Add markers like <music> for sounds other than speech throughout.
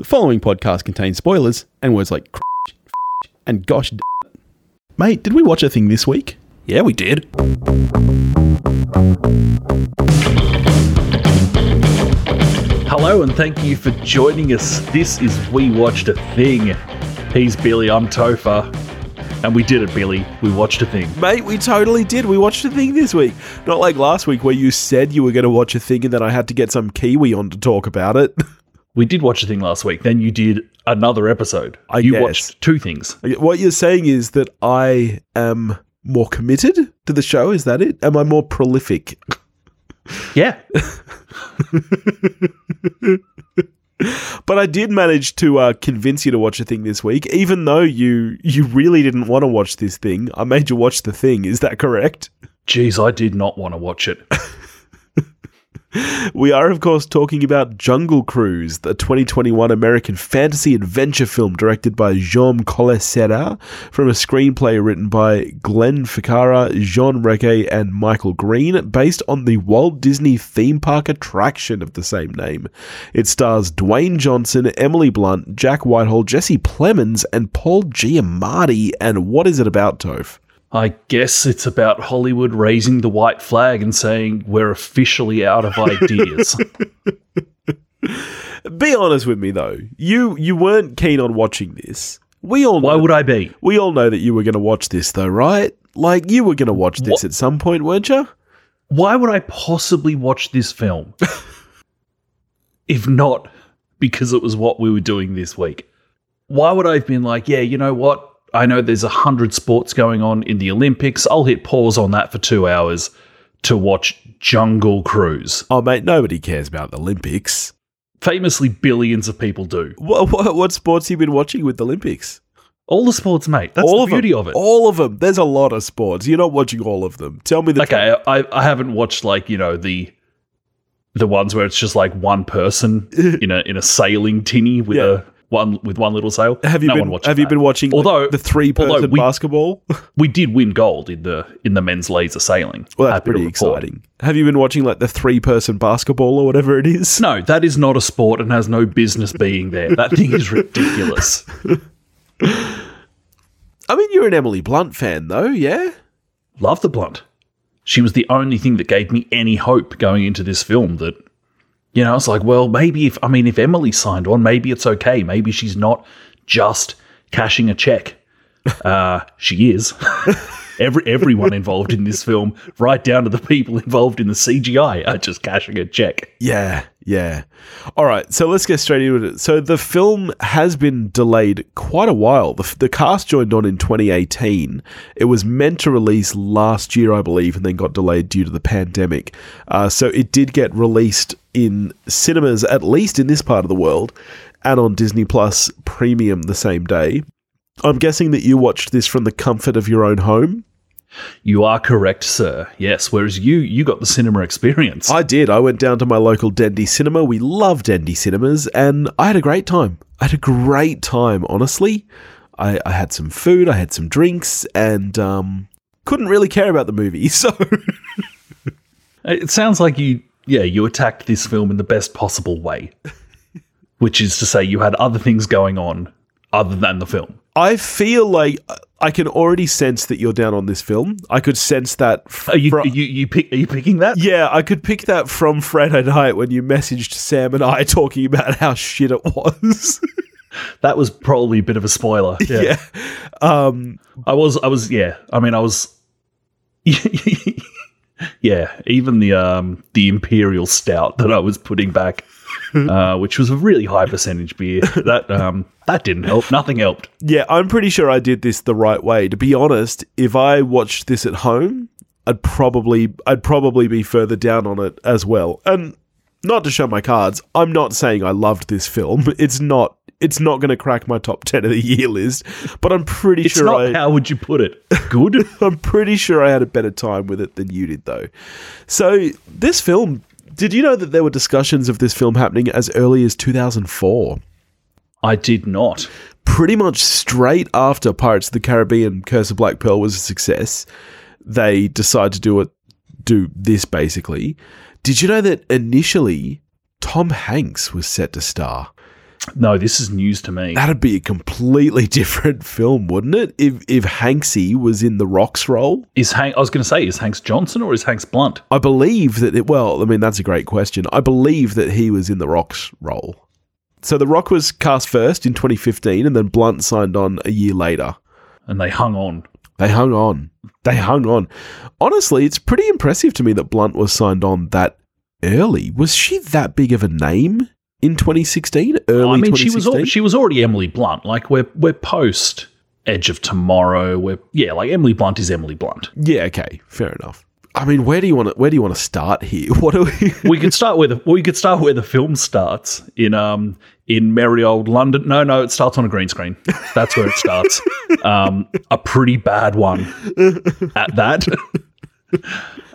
The following podcast contains spoilers and words like and gosh. d- Mate, did we watch a thing this week? Yeah, we did. Hello, and thank you for joining us. This is We Watched a Thing. He's Billy, I'm Topher. And we did it, Billy. We watched a thing. Mate, we totally did. We watched a thing this week. Not like last week where you said you were going to watch a thing and then I had to get some Kiwi on to talk about it. <laughs> We did watch a thing last week. Then you did another episode. I you guess. watched two things. what you're saying is that I am more committed to the show. Is that it? Am I more prolific? <laughs> Yeah. <laughs> But I did manage to uh, convince you to watch a thing this week, even though you you really didn't want to watch this thing. I made you watch the thing. Is that correct? Jeez, I did not want to watch it. <laughs> We are, of course, talking about Jungle Cruise, the 2021 American fantasy adventure film directed by Jaume Collet-Serra from a screenplay written by Glenn Ficarra, John Requa, and Michael Green, based on the Walt Disney theme park attraction of the same name. It stars Dwayne Johnson, Emily Blunt, Jack Whitehall, Jesse Plemons, and Paul Giamatti. And what is it about, Toph? I guess it's about Hollywood raising the white flag and saying we're officially out of ideas. <laughs> Be honest with me, though. You you weren't keen on watching this. We all Why would I be? We all know that you were going to watch this, though, right? Like, you were going to watch this What? at some point, weren't you? Why would I possibly watch this film? <laughs> if not because it was what we were doing this week. Why would I have been like, yeah, you know what? I know there's a hundred sports going on in the Olympics. I'll hit pause on that for two hours to watch Jungle Cruise. Oh, mate, nobody cares about the Olympics. Famously, billions of people do. What, what, what sports have you been watching with the Olympics? All the sports, mate. That's all the of beauty them. of it. All of them. There's a lot of sports. You're not watching all of them. Tell me the okay, I, I haven't watched like you know the the ones where it's just like one person <laughs> in a in a sailing tinny with Yeah. a one with one little sail. Have you no been? Have you that. been watching? Although- the three person we- basketball. We did win gold in the in the men's laser sailing. well, that's pretty exciting. Have you been watching like the three person basketball or whatever it is? No, that is not a sport and has no business being there. That <laughs> thing is ridiculous. I mean, you're an Emily Blunt fan, though, yeah. Love the blunt. She was the only thing that gave me any hope going into this film that you know, it's like, well, maybe if I mean if Emily signed on, maybe it's okay. Maybe she's not just cashing a check. <laughs> Uh, she is. <laughs> Every everyone involved in this film, right down to the people involved in the CGI, are just cashing a check. Yeah, yeah. All right, so let's get straight into it. So the film has been delayed quite a while. The, the cast joined on in 2018. It was meant to release last year, I believe, and then got delayed due to the pandemic. Uh, so it did get released in cinemas, at least in this part of the world, and on Disney Plus Premium the same day. I'm guessing that you watched this from the comfort of your own home. You are correct, sir. Yes. Whereas you, you got the cinema experience. I did. I went down to my local Dendy cinema. We love Dendy cinemas, and I had a great time. I had a great time, honestly. I, I had some food, I had some drinks, and um, couldn't really care about the movie. <laughs> So, It sounds like you, yeah, you attacked this film in the best possible way, which is to say, you had other things going on other than the film. I feel like I can already sense that you're down on this film. I could sense that. f- Are you, fro- you, you pick, are you picking that? yeah, I could pick that from Friday night when you messaged Sam and I <laughs> talking about how shit it was. <laughs> That was probably a bit of a spoiler. Yeah. yeah. Um, I was, I was, yeah. I mean, I was, <laughs> yeah. Even the um the imperial stout that I was putting back, <laughs> uh, which was a really high percentage beer, that um that didn't help. Nothing helped. Yeah, I'm pretty sure I did this the right way. To be honest, if I watched this at home, I'd probably I'd probably be further down on it as well. And not to show my cards, I'm not saying I loved this film. <laughs> It's not it's not going to crack my top 10 of the year list, but I'm pretty It's sure not. I how would you put it? Good. <laughs> I'm pretty sure I had a better time with it than you did though. So, this film, did you know that there were discussions of this film happening as early as 2004? I did not. pretty much straight after Pirates of the Caribbean Curse of Black Pearl was a success, they decided to do it do this basically. Did you know that initially Tom Hanks was set to star? No, this is news to me. That'd be a completely <laughs> different film, wouldn't it? If if Hanksy was in the Rock's role, Is Hank? I was going to say, is Hanks Johnson or is Hanks Blunt? I believe that it. Well, I mean, that's a great question. I believe that he was in the Rock's role. So the Rock was cast first in 2015, and then Blunt signed on a year later. And they hung on. They hung on. They hung on. Honestly, it's pretty impressive to me that Blunt was signed on that early. Was she that big of a name in 2016? Early I mean, she 2016? was al- she was already Emily Blunt. Like we're we're post Edge of Tomorrow. We're yeah, like Emily Blunt is Emily Blunt. yeah, okay, fair enough. I mean, where do you want to where do you want to start here? <laughs> What do we? <laughs> we could start where the we could start where the film starts in um in merry old London. No, no, it starts on a green screen. That's where it starts. <laughs> um, a pretty bad one at that.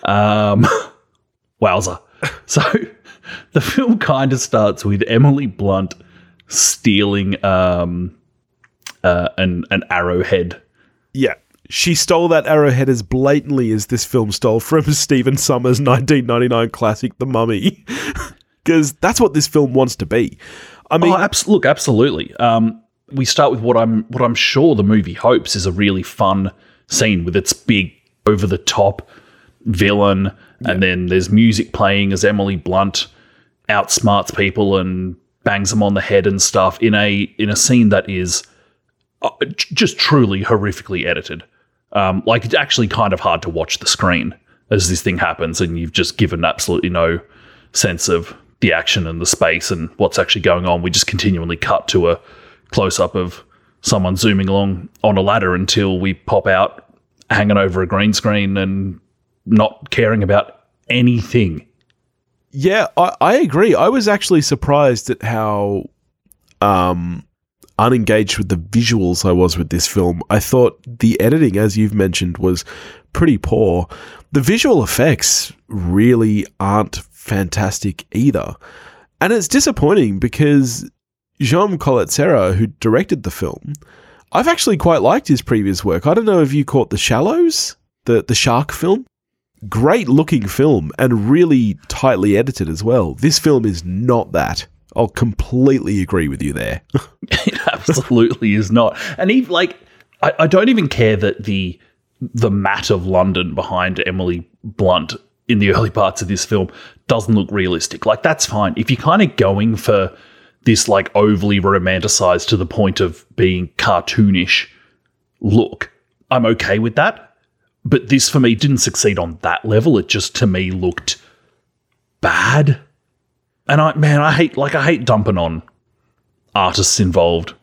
um, wowza. So the film kind of starts with Emily Blunt stealing um uh, an an arrowhead. Yeah, she stole that arrowhead as blatantly as this film stole from <laughs> Stephen Sommers' 1999 classic, The Mummy, <laughs> because that's what this film wants to be. I mean, oh, abs- look, absolutely. Um, we start with what I'm what I'm sure the movie hopes is a really fun scene with its big over the top villain, and then there's music playing as Emily Blunt outsmarts people and bangs them on the head and stuff in a in a scene that is uh, just truly horrifically edited. Um, like it's actually kind of hard to watch the screen as this thing happens, and you've just given absolutely no sense of the action and the space and what's actually going on. We just continually cut to a close up of someone zooming along on a ladder until we pop out hanging over a green screen and not caring about anything. Yeah, I, I agree. I was actually surprised at how um, unengaged with the visuals I was with this film. I thought the editing, as you've mentioned, was pretty poor. The visual effects really aren't fantastic either. And it's disappointing because Jaume Collet-Serra, who directed the film, I've actually quite liked his previous work. I don't know if you caught The Shallows, the, the shark film great looking film and really tightly edited as well. This film is not that. I'll completely agree with you there. <laughs> It absolutely is not. And even like I, I don't even care that the the matte of London behind Emily Blunt in the <laughs> early parts of this film doesn't look realistic. Like that's fine. If you're kind of going for this like overly romanticized to the point of being cartoonish look, I'm okay with that. But this for me didn't succeed on that level. It just to me looked bad. And I man, I hate like I hate dumping on artists involved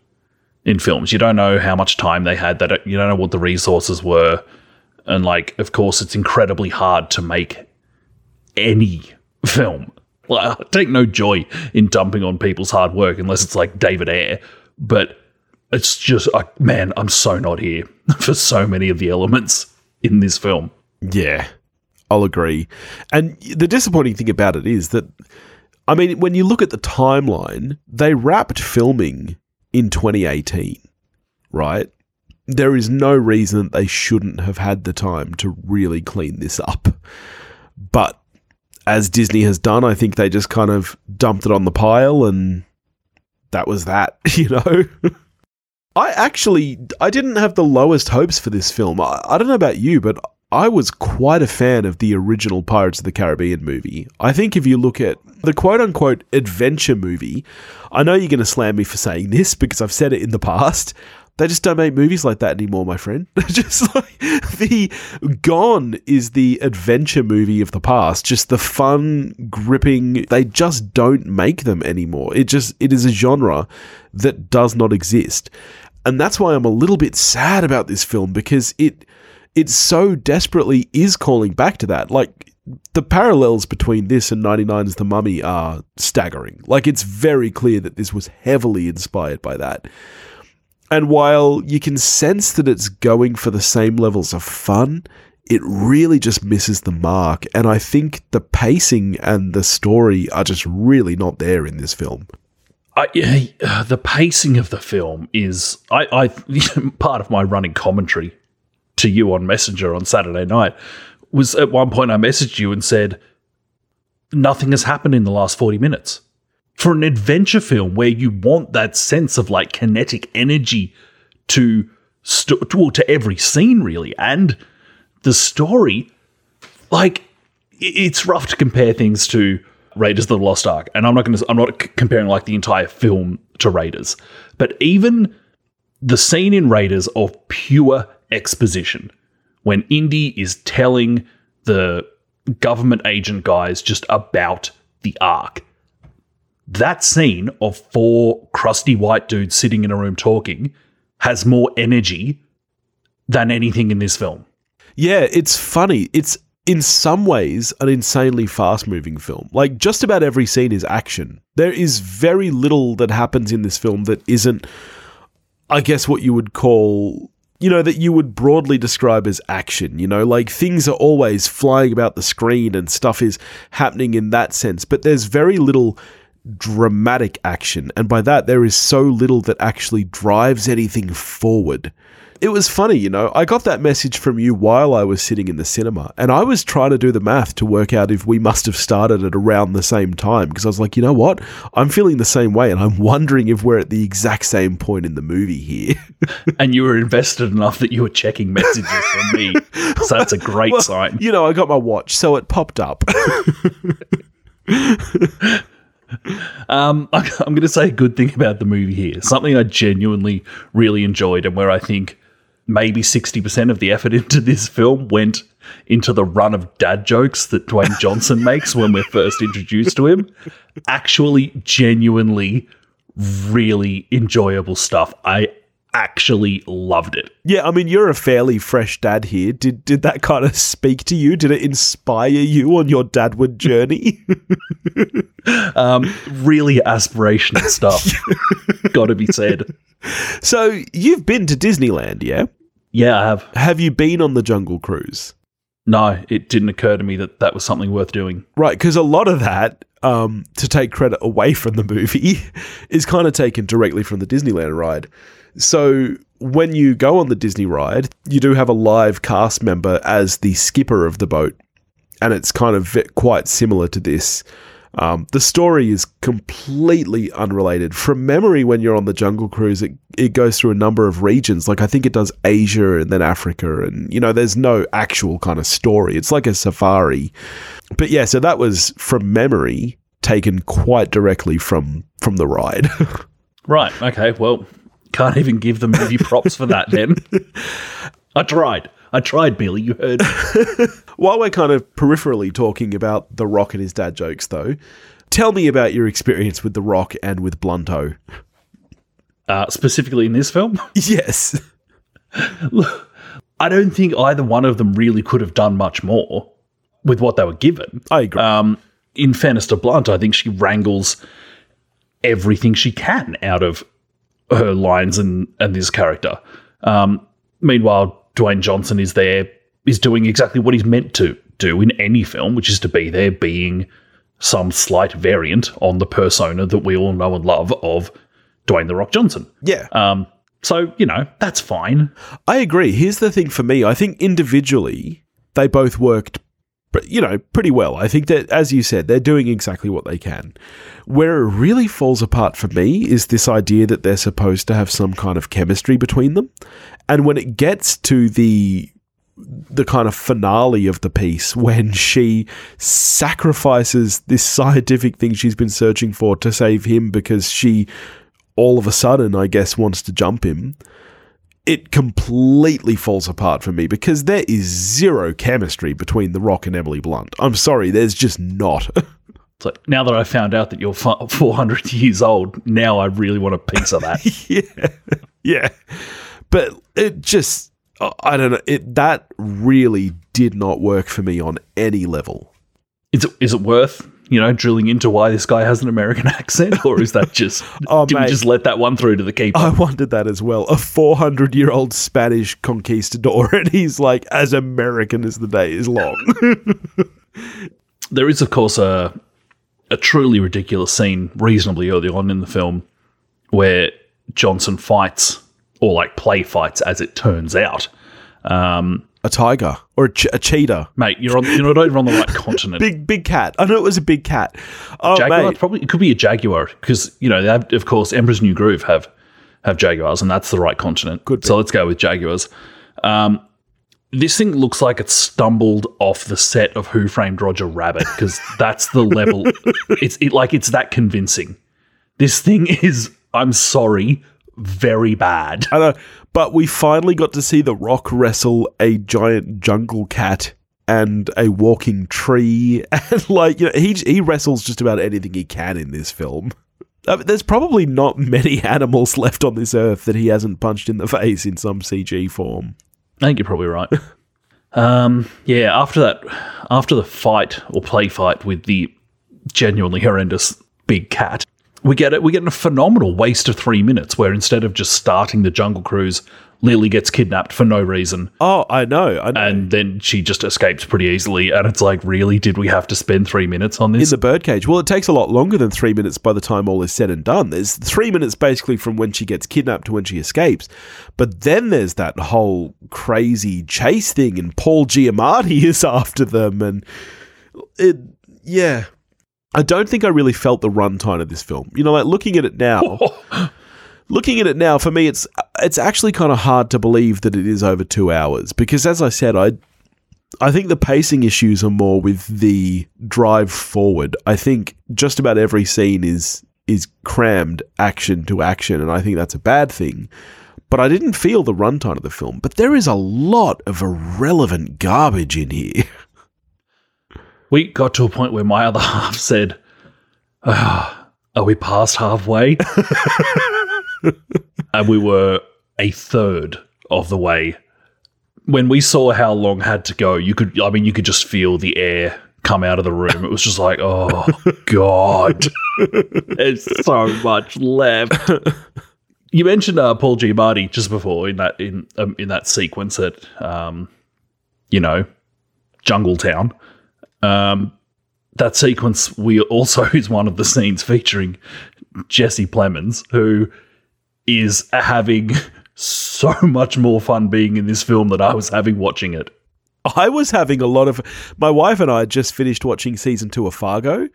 in films. You don't know how much time they had. That you don't know what the resources were, and like, of course, it's incredibly hard to make any film. Like, I take no joy in dumping on people's hard work unless it's like David Ayer. But it's just, uh, man, I'm so not here <laughs> for so many of the elements in this film. yeah, I'll agree. And the disappointing thing about it is that, I mean, when you look at the timeline, they wrapped filming in 2018, right? There is no reason that they shouldn't have had the time to really clean this up. But as Disney has done, I think they just kind of dumped it on the pile and that was that, <laughs> you know? I actually I didn't have the lowest hopes for this film. I, I don't know about you, but I was quite a fan of the original Pirates of the Caribbean movie. I think if you look at the quote unquote adventure movie, I know you're going to slam me for saying this because I've said it in the past. They just don't make movies like that anymore, my friend. <laughs> just like the Gone is the adventure movie of the past, just the fun, gripping. They just don't make them anymore. It just it is a genre that does not exist. And that's why I'm a little bit sad about this film because it it so desperately is calling back to that. Like the parallels between this and 99's The Mummy are staggering. Like it's very clear that this was heavily inspired by that. And while you can sense that it's going for the same levels of fun, it really just misses the mark. And I think the pacing and the story are just really not there in this film. I, uh, the pacing of the film is I, I <laughs> part of my running commentary to you on Messenger on Saturday night was at one point I messaged you and said nothing has happened in the last 40 minutes. for an adventure film where you want that sense of like kinetic energy to st- well, to every scene really and the story like it's rough to compare things to Raiders of the Lost Ark and I'm not going to I'm not c- comparing like the entire film to Raiders but even the scene in Raiders of pure exposition when Indy is telling the government agent guys just about the Ark that scene of four crusty white dudes sitting in a room talking has more energy than anything in this film. Yeah, it's funny. It's in some ways an insanely fast moving film. Like just about every scene is action. There is very little that happens in this film that isn't I guess what you would call you know that you would broadly describe as action, you know, like things are always flying about the screen and stuff is happening in that sense, but there's very little dramatic action and by that there is so little that actually drives anything forward. It was funny, you know. I got that message from you while I was sitting in the cinema, and I was trying to do the math to work out if we must have started at around the same time because I was like, you know what? I'm feeling the same way, and I'm wondering if we're at the exact same point in the movie here. <laughs> And you were invested enough that you were checking messages from me. So that's a great sign. you know, I got my watch, so it popped up. <laughs> Um, I- <laughs> I'm going to say a good thing about the movie here. Something I genuinely really enjoyed, and where I think maybe 60% of the effort <laughs> into this film went into the run of dad jokes that Dwayne Johnson <laughs> makes when we're first introduced to him. Actually, genuinely, really enjoyable stuff. I actually loved it. yeah, I mean, you're a fairly fresh dad here. Did did that kind of speak to you? Did it inspire you on your dadward journey? <laughs> Um, really aspirational stuff. Got to be said. So you've been to Disneyland, yeah? Yeah, I have. Have you been on the Jungle Cruise? No, it didn't occur to me that that was something worth doing. Right, because a lot of that, um, to take credit away from the movie, <laughs> is kind of taken directly from the Disneyland ride. So when you go on the Disney ride, you do have a live cast member as the skipper of the boat, and it's kind of quite similar to this. Um, the story is completely unrelated. From memory, when you're on the Jungle Cruise, it, it goes through a number of regions. Like I think it does Asia and then Africa, and you know, there's no actual kind of story. It's like a safari. But yeah, so that was from memory taken quite directly from from the ride. <laughs> Right. Okay. Well, can't even give the movie props for that then. <laughs> I tried. I tried, Billy. You heard. <laughs> While we're kind of peripherally talking about The Rock and his dad jokes, though, tell me about your experience with The Rock and with Blunto. Uh, specifically in this film, <laughs> Yes. I don't think either one of them really could have done much more with what they were given. I agree. Um, in fairness to Blunt, I think she wrangles everything she can out of her lines and, and this character. Um, meanwhile, Dwayne Johnson is there, is doing exactly what he's meant to do in any film, which is to be there being some slight variant on the persona that we all know and love of Dwayne The Rock Johnson. yeah. Um, so, you know, that's fine. I agree. Here's the thing for me. I think individually they both worked, you know, pretty well. I think that, as you said, they're doing exactly what they can. Where it really falls apart for me is this idea that they're supposed to have some kind of chemistry between them, and when it gets to the the kind of finale of the piece <laughs> when she sacrifices this scientific thing she's been searching for to save him because she all of a sudden I guess wants to jump him it completely falls apart for me because there is zero chemistry between The Rock and Emily Blunt. I'm sorry, there's just not. <laughs> It's like, now that I found out that you're <laughs> 400 years old, now I really want a piece of that. <laughs> yeah. Yeah. But it just I don't know, it that really did not work for me on any level. Is it, is it worth, you know, drilling into why this guy has an American <laughs> accent? Or is that just, <laughs> Oh, do we just let that one through to the keeper? I wondered that as well. A 400 year old Spanish conquistador, <laughs> and he's like, as American as the day is long. there is, of course, a, a truly ridiculous scene reasonably early on in the film where Johnson fights, or like play fights, as it turns out, um, a tiger or a, ch- a cheetah. Mate, you're on. You're not even on the right continent. <laughs> Big big cat. I know it was a big cat. Oh Jaguar mate, probably it could be a jaguar because you know they have, of course Emperor's New Groove have have jaguars and that's the right continent. Be. So let's go with jaguars. Um, this thing looks like it stumbled off the set of Who Framed Roger Rabbit because <laughs> that's the level. it's it like it's that convincing. This thing is. I'm sorry, very bad. I know, but we finally got to see The Rock wrestle a giant jungle cat and a walking tree, <laughs> and like you know, he he wrestles just about anything he can in this film. I mean, there's probably not many <laughs> animals left on this earth that he hasn't punched in the face in some CG form. I think you're probably right. <laughs> um, yeah, after that, after the fight or play fight with the genuinely horrendous big cat, we get it. We get a phenomenal waste of three minutes where instead of just starting the jungle cruise, Lily gets kidnapped for no reason, Oh, I know. I know. and then she just escapes pretty easily. And it's like, really, did we have to spend three minutes on this? in the birdcage. Well, it takes a lot longer than three minutes by the time all is said and done. There's three minutes basically from when she gets kidnapped to when she escapes. But then there's that whole crazy chase thing, and Paul Giamatti <laughs> is after them, and it, yeah. I don't think I really felt the runtime of this film. You know, like looking at it now, <laughs> looking at it now, for me, it's it's actually kind of hard to believe that it is over two hours because, as I said, I I think the pacing issues are more with the drive forward. I think just about every scene is is crammed action to action, and I think that's a bad thing. But I didn't feel the runtime of the film. But there is a lot of irrelevant garbage in here. <laughs> we got to a point where my other <laughs> half said, "Ah, "Are we past halfway?" <laughs> and we were a third of the way. When we saw how long had to go, you could, I mean, you could just feel the air come out of the room. It was just like, oh <laughs> god, there's so much left. You mentioned uh, Paul Giamatti just before in that in um, in that sequence at um, you know Jungle Town. Um, that sequence we also <laughs> is one of the scenes featuring Jesse Plemons, who is having <laughs> so much more fun being in this film than I was having watching it. I was having a lot of. My wife and I just finished watching season two of Fargo.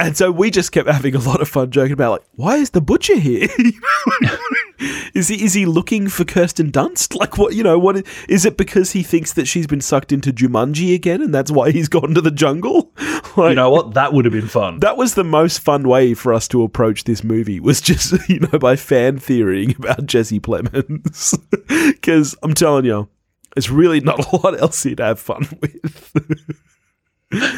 And so we just kept having a lot of fun joking about like, why is the butcher here? <laughs> is he is he looking for Kirsten Dunst? Like what you know, what is, it because he thinks that she's been sucked into Jumanji again and that's why he's gone to the jungle? <laughs> Like You know what? That would have been fun. that was the most fun way for us to approach this movie was just, <laughs> you know, by fan theorying about Jesse Plemons. Cuz I'm telling you, it's really not a lot else here to have fun with.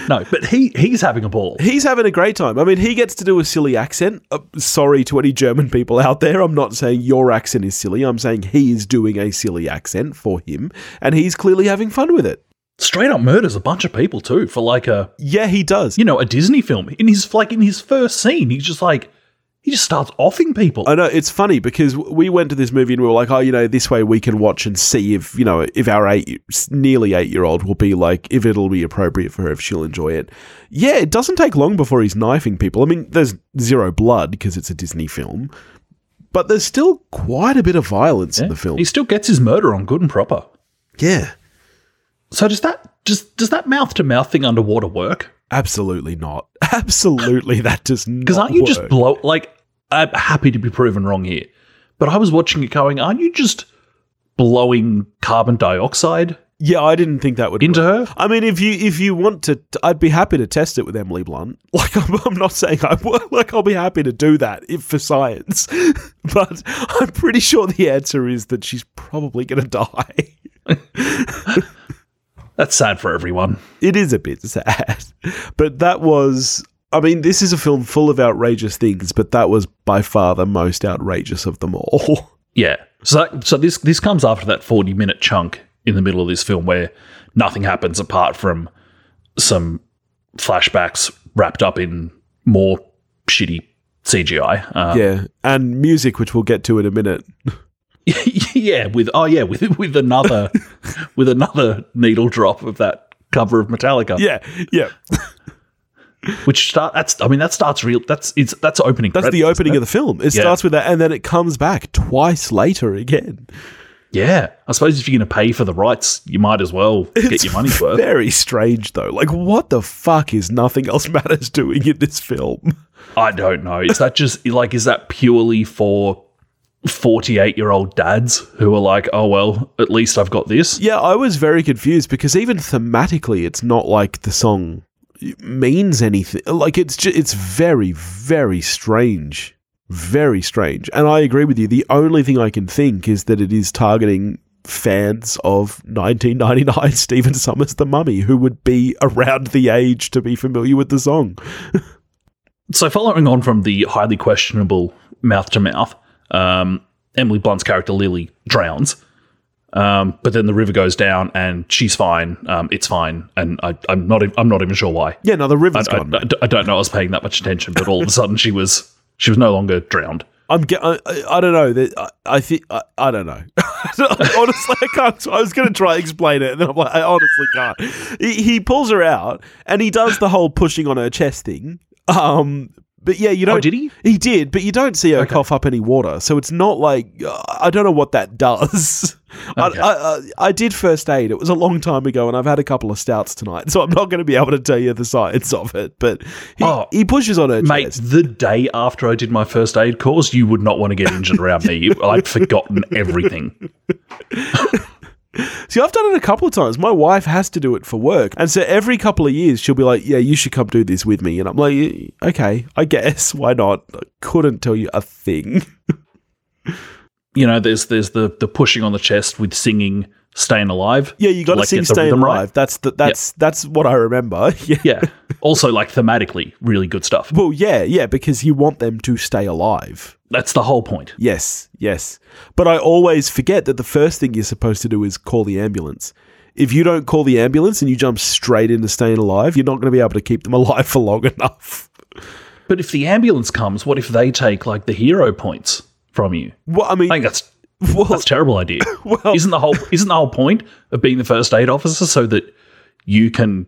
No, but he he's having a ball. He's having a great time. I mean, he gets to do a silly accent. Uh, sorry to any German people out there. I'm not saying your accent is silly. I'm saying he is doing a silly accent for him, and he's clearly having fun with it. Straight up murders a bunch of people too for like a Yeah, he does. you know a Disney film. In his like in his first scene, he's just like he just starts offing people. I know it's funny because we went to this movie and we were like, oh, you know, this way we can watch and see if you know if our eight, nearly eight year old will be like if it'll be appropriate for her if she'll enjoy it. Yeah, it doesn't take long before he's knifing people. I mean, there's zero blood because it's a Disney film, but there's still quite a bit of violence in the film. He still gets his murder on good and proper. yeah, So does that just does that mouth to mouth thing underwater work? Absolutely not. <laughs> Absolutely, that does not. Because aren't you just blow like I'm happy to be proven wrong here, but I was watching it going, aren't you just blowing carbon dioxide Yeah, I didn't think that would into work. her? I mean, if you if you want to, I'd be happy to test it with Emily Blunt. <laughs> Like, I'm, I'm not saying I. <laughs> Like, I'll be happy to do that if for science, but I'm pretty sure the answer is that she's probably going to die. That's sad for everyone. It is a bit sad, <laughs> but that was. I mean, this is a film full of outrageous things, but that was by far the most outrageous of them all. <laughs> Yeah. So that, so this this comes after that 40 minute chunk in the middle of this film where nothing happens apart from some flashbacks wrapped up in more shitty CGI. Uh, yeah, and music, which we'll get to in a minute. <laughs> <laughs> yeah, with oh yeah, with with another <laughs> with another needle drop of that cover of Metallica. Yeah, yeah. <laughs> Which start that's I mean that starts real that's it's that's opening. That's the opening of the film. It Yeah. starts with that, and then it comes back twice later again. Yeah, I suppose if you're going to pay for the rights, you might as well get your money's worth. Very strange though. Like, what the fuck is nothing else matters doing in this film? I don't know. Is that just like is that purely for 48 year old dads who are like, oh well, at least I've got this? Yeah, I was very confused because even thematically, it's not like the song means anything. Like it's just, it's very very strange, very strange. And I agree with you. The only thing I can think is that it is targeting fans of 1999 <laughs> Stephen Sommers the Mummy who would be around the age to be familiar with the song. <laughs> So following on from the highly questionable mouth to mouth, um, Emily Blunt's character Lily drowns. Um, but then the river goes down and she's fine. Um, it's fine, and I, I'm not. I'm not even sure why. Yeah, no, the river's I, gone. I, I don't know. I was paying that much attention, but all of a sudden she was she was no longer drowned. I'm get, I, I, I don't know. I, I think I, I don't know. <laughs> honestly, I can't. I was going to try and explain it, and then I'm like, I honestly can't. He, he pulls her out, and he does the whole pushing on her chest thing. Um, but yeah, you don't. Oh, did he? He did, but you don't see her cough up any water, so it's not like uh, I don't know what that <laughs> does. Okay. I, I, I, I did first aid. It was a long time ago, and I've had a couple of stouts tonight, <laughs> so I'm not going to be able to tell you the science of it. But he, Oh, he pushes on her Mate, chest. the day after I did my first aid course, you would not want to get injured around me. <laughs> I'd forgotten everything. See, I've done it a couple of times. My wife has to do it for work. And so every couple of years, she'll be like, Yeah, you should come do this with me. And I'm like, Okay, I guess. <laughs> Why not? I couldn't tell you a thing. <laughs> You know, there's there's the the pushing on the chest with singing "Staying Alive." Yeah, you got to Like, sing Staying rhythm right. Alive. That's the, that's that's what I remember. <laughs> Yeah. Yeah. also, like thematically, really good stuff. Well, yeah, yeah, because you want them to stay alive. That's the whole point. Yes, yes. But I always forget that the first thing you're supposed to do is call the ambulance. If you don't call the ambulance and you jump straight into staying alive, you're not going to be able to keep them <laughs> alive for long enough. But if the ambulance comes, what if they take like the hero points from you? Well, I mean, I think that's <laughs> well, that's a terrible idea. <laughs> well, isn't the whole isn't the whole point of being the first aid officer so that you can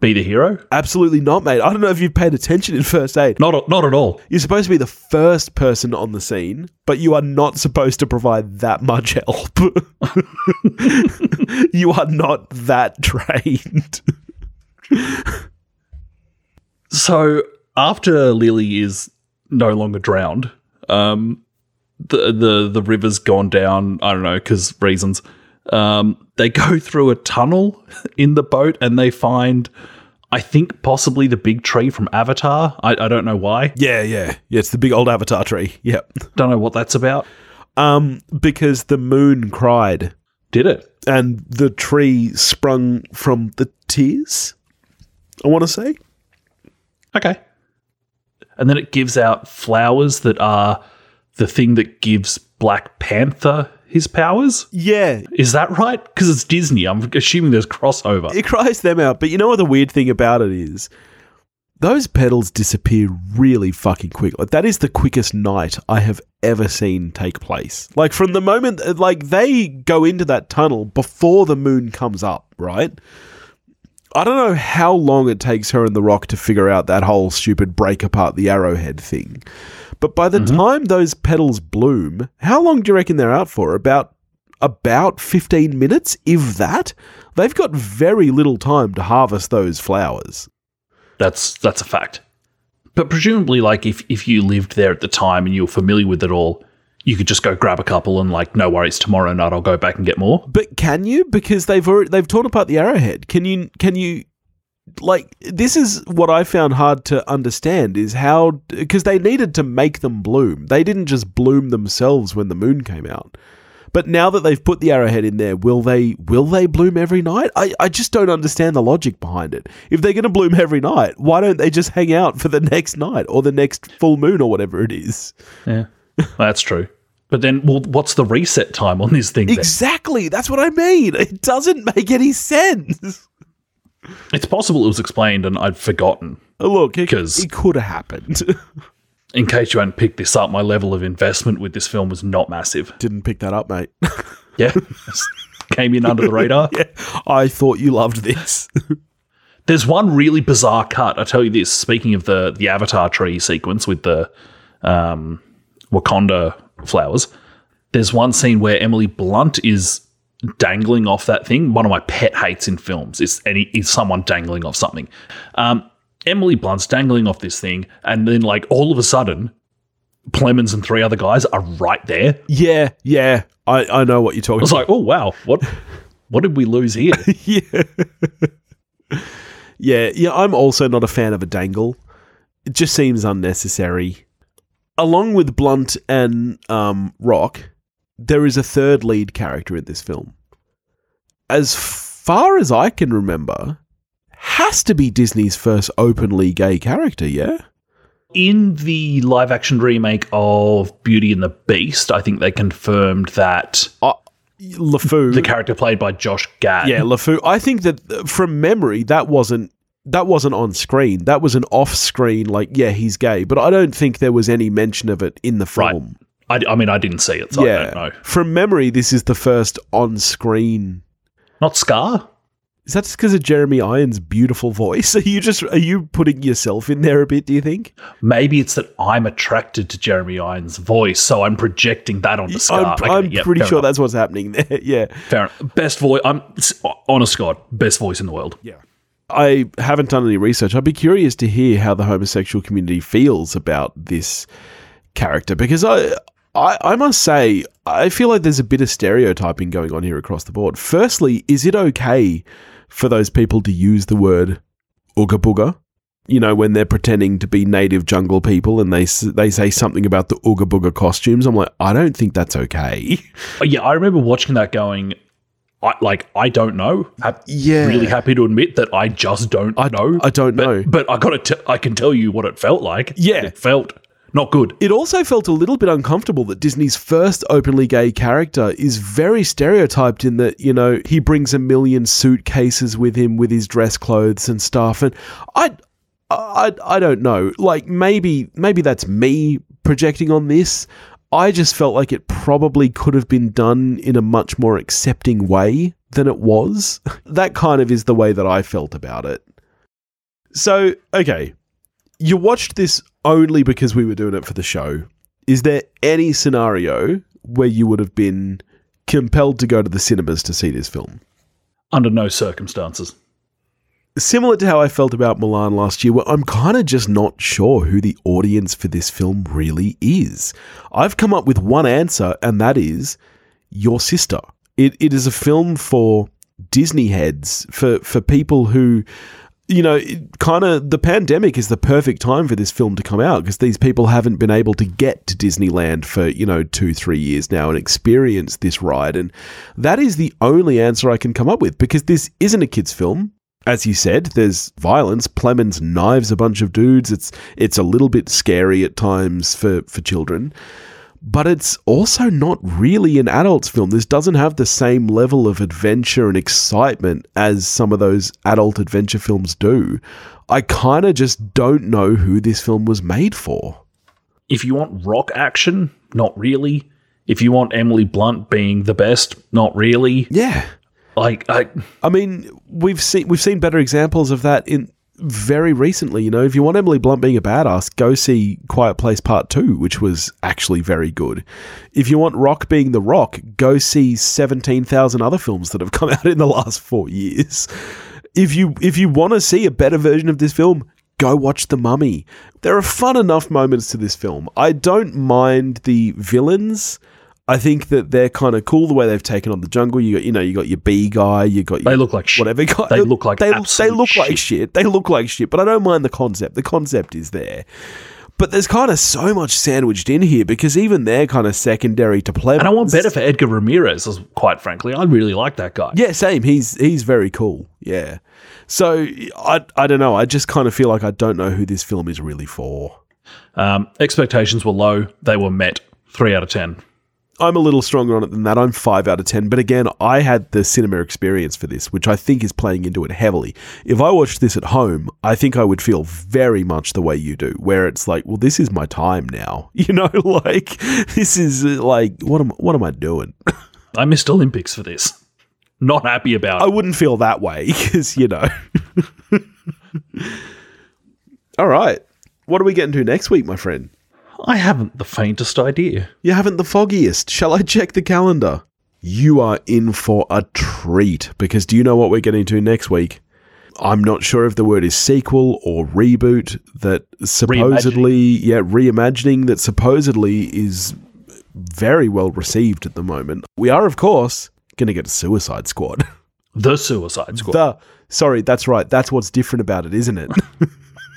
be the hero? absolutely not, mate. I don't know if you've paid attention in first aid. Not not at all. You're supposed to be the first person on the scene, but you are not supposed to provide that much help. <laughs> you are not that trained. So after Lily is no longer drowned, um, the the the river's gone down. I don't know because reasons. Um, they go <laughs> through a tunnel in the boat and they find, I think, possibly the big tree from Avatar. I, I don't know why. Yeah, yeah. Yeah, it's the big old avatar tree. Yep. Don't know what that's about. Um, because the moon cried Did it? and the tree sprung from the tears. I want to say. Okay. And then it gives out flowers that are the thing that gives Black Panther his powers. Yeah, Is that right? Because it's Disney. I'm assuming there's crossover. it cries them out. But you know what the weird thing about it is? Those petals disappear really fucking quick. Like that is the quickest night I have ever seen take place. Like from the moment like they go into that tunnel before the moon comes up, right? I don't know how long it takes her and the rock to figure out that whole stupid break apart the arrowhead thing. But by the mm-hmm. time those petals bloom, how long do you reckon they're out for? About about 15 minutes, if that. They've got very little time to harvest those flowers. That's that's a fact. But presumably, like if if you lived there at the time and you were familiar with it all, you could just go grab a couple and like, no worries, tomorrow night I'll go back and get more. But can you? Because they've already, they've torn apart the arrowhead. Can you? Can you? Like this is what I found hard to understand is how because they needed to make them bloom. They didn't just bloom themselves when the moon came out. But now that they've put the arrowhead in there, will they will they bloom every night? I, I just don't understand the logic behind it. If they're going to bloom every night, why don't they just hang out for the <laughs> next night or the next full moon or whatever it is? Yeah, <laughs> that's true. But then, well, what's the reset time on this thing? Then? Exactly. That's what I mean. It doesn't make any sense. It's possible it was explained and I'd forgotten. Oh, Look, it, 'Cause- it could have happened. <laughs> In case you hadn't picked this up, my level of investment with this film was not massive. Didn't pick that up, mate. <laughs> Yeah, came in under the radar. yeah, I thought you loved this. There's one really bizarre cut. I tell you this. Speaking of the the Avatar tree sequence with the um, Wakanda flowers, There's one scene where Emily Blunt is dangling off that thing. One of my pet hates in films is any is someone dangling off something. Um, Emily Blunt's dangling off this thing, and then like all of a sudden, Plemons and three other guys are right there. Yeah, yeah. I, I know what you're talking I was about. like, oh wow, what what did we lose here? <laughs> yeah. <laughs> yeah, yeah, I'm also not a fan of a dangle. It just seems unnecessary. Along with Blunt and um, Rock, there is a third lead character in this film. As far as I can remember, has to be Disney's first openly gay character, yeah? In the live action remake of Beauty and the Beast, I think they confirmed that Uh, LeFou. the character played by Josh Gad. Yeah, LeFou. I think that uh, from memory, that wasn't that wasn't on screen. That was an off screen, like, yeah, he's gay. But I don't think there was any mention of it in the Right. film. I, I mean, I didn't see it, so I yeah. don't know. From memory, this is the first on screen. Not Scar? Is that just because of Jeremy Irons' beautiful voice? <laughs> Are you just are you putting yourself in there a bit? Do you think? Maybe it's that I'm attracted to Jeremy Irons' voice, so I'm projecting that onto Scar. I'm, Okay, I'm yeah, pretty sure enough. that's what's happening there. <laughs> yeah. fair. enough. Best voice. I'm honest, God, best voice in the world. Yeah. I haven't done any research. I'd be curious to hear how the homosexual community feels about this character because I, I, I must say, I feel like there's a bit of stereotyping going on here across the board. Firstly, is it okay for those people to use the word ooga booga? You know, when they're pretending to be native jungle people and they they say something about the ooga booga costumes, I'm like, I don't think that's okay. Oh, yeah, I remember watching that going. I, like I don't know. I'm Yeah. really happy to admit that I just don't I know. I don't but, know. but I got to. I can tell you what it felt like. Yeah. it felt not good. It also felt a little bit uncomfortable that Disney's first openly gay character is very stereotyped in that, you know, he brings a million suitcases with him with his dress clothes and stuff. And I, I, I don't know. Like maybe, maybe that's me projecting on this. I just felt like it probably could have been done in a much more accepting way than it was. <laughs> that kind of is the way that I felt about it. So, okay, you watched this only because we were doing it for the show. Is there any scenario where you would have been compelled to go to the cinemas to see this film? Under no circumstances. Similar to how I felt about Mulan last year, where I'm kind of just not sure who the audience for this film really is. I've come up with one answer, and that is your sister. It, it is a film for Disney heads, for, for people who you know, kind of the pandemic is the perfect time for this film to come out because these people haven't been able to get to Disneyland for, you know, two, three years now and experience this ride. And that is the only answer I can come up with because this isn't a kid's film. As you said, there's violence. Plemons knives a bunch of dudes. It's it's a little bit scary at times for, for children but it's also not really an adult's film. This doesn't have the same level of adventure and excitement as some of those adult adventure films do. I kind of just don't know who this film was made for. If you want rock action, not really. If you want Emily Blunt being the best, not really. Yeah. Like I, I mean, we've seen we've seen better examples of that in very recently. You know, if you want Emily Blunt being a badass, go see Quiet Place Part Two, which was actually very good. If you want Rock being the Rock, go see seventeen thousand other films that have come out in the last four years. If you if you want to see a better version of this film, go watch The Mummy. There are fun enough moments to this film. I don't mind the villains. I think that they're kind of cool the way they've taken on the jungle. You got, you know, you got your bee guy, you got they your look like shit. whatever guy. They look like they, they look like shit. shit. They look like shit, but I don't mind the concept. The concept is there. But there's kind of so much sandwiched in here because even they're kind of secondary to play. And I want better for Edgar Ramirez, quite frankly. I really like that guy. Yeah, same. He's he's very cool. Yeah. So I I don't know. I just kind of feel like I don't know who this film is really for. Um, expectations were low. They were met. Three out of ten. I'm a little stronger on it than that. I'm five out of ten. But again, I had the cinema experience for this, which I think is playing into it heavily. If I watched this at home, I think I would feel very much the way you do, where it's like, well, this is my time now. <laughs> You know, <laughs> like this is uh, like what am what am I doing? <laughs> I missed Olympics for this. Not happy about I it. I wouldn't feel that way because you know. All right, what are we getting to next week, my friend? I haven't the faintest idea. You haven't the foggiest. Shall I check the calendar? You are in for a treat because do you know what we're getting to next week? I'm not sure if the word is sequel or reboot that supposedly, yeah, reimagining that supposedly is very well received at the moment. We are, of course, going to get a Suicide Squad. The Suicide Squad. The sorry, that's right. That's what's different about it, isn't it? <laughs>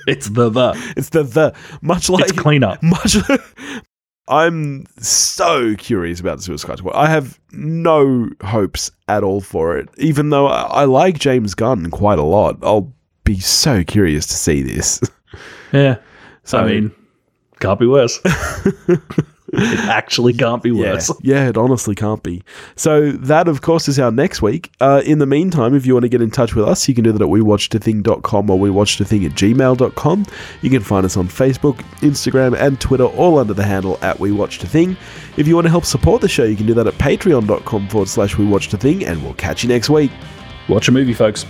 <laughs> it's the the. it's the the much like It's cleanup. <laughs> much. <laughs> I'm so curious about the Suicide Squad. I have no hopes at all for it, even though I, I like James Gunn quite a lot. I'll be so curious to see this. Yeah. So- I mean, can't be worse. It actually can't be worse. Yeah, yeah, it honestly can't be. So that, of course, is our next week. Uh, in the meantime, if you want to get in touch with us, you can do that at wewatchedathing.com or wewatchedathing at gmail.com. You can find us on Facebook, Instagram, and Twitter, all under the handle at wewatchedathing. If you want to help support the show, you can do that at patreon.com forward slash wewatchedathing, and we'll catch you next week. Watch a movie, folks.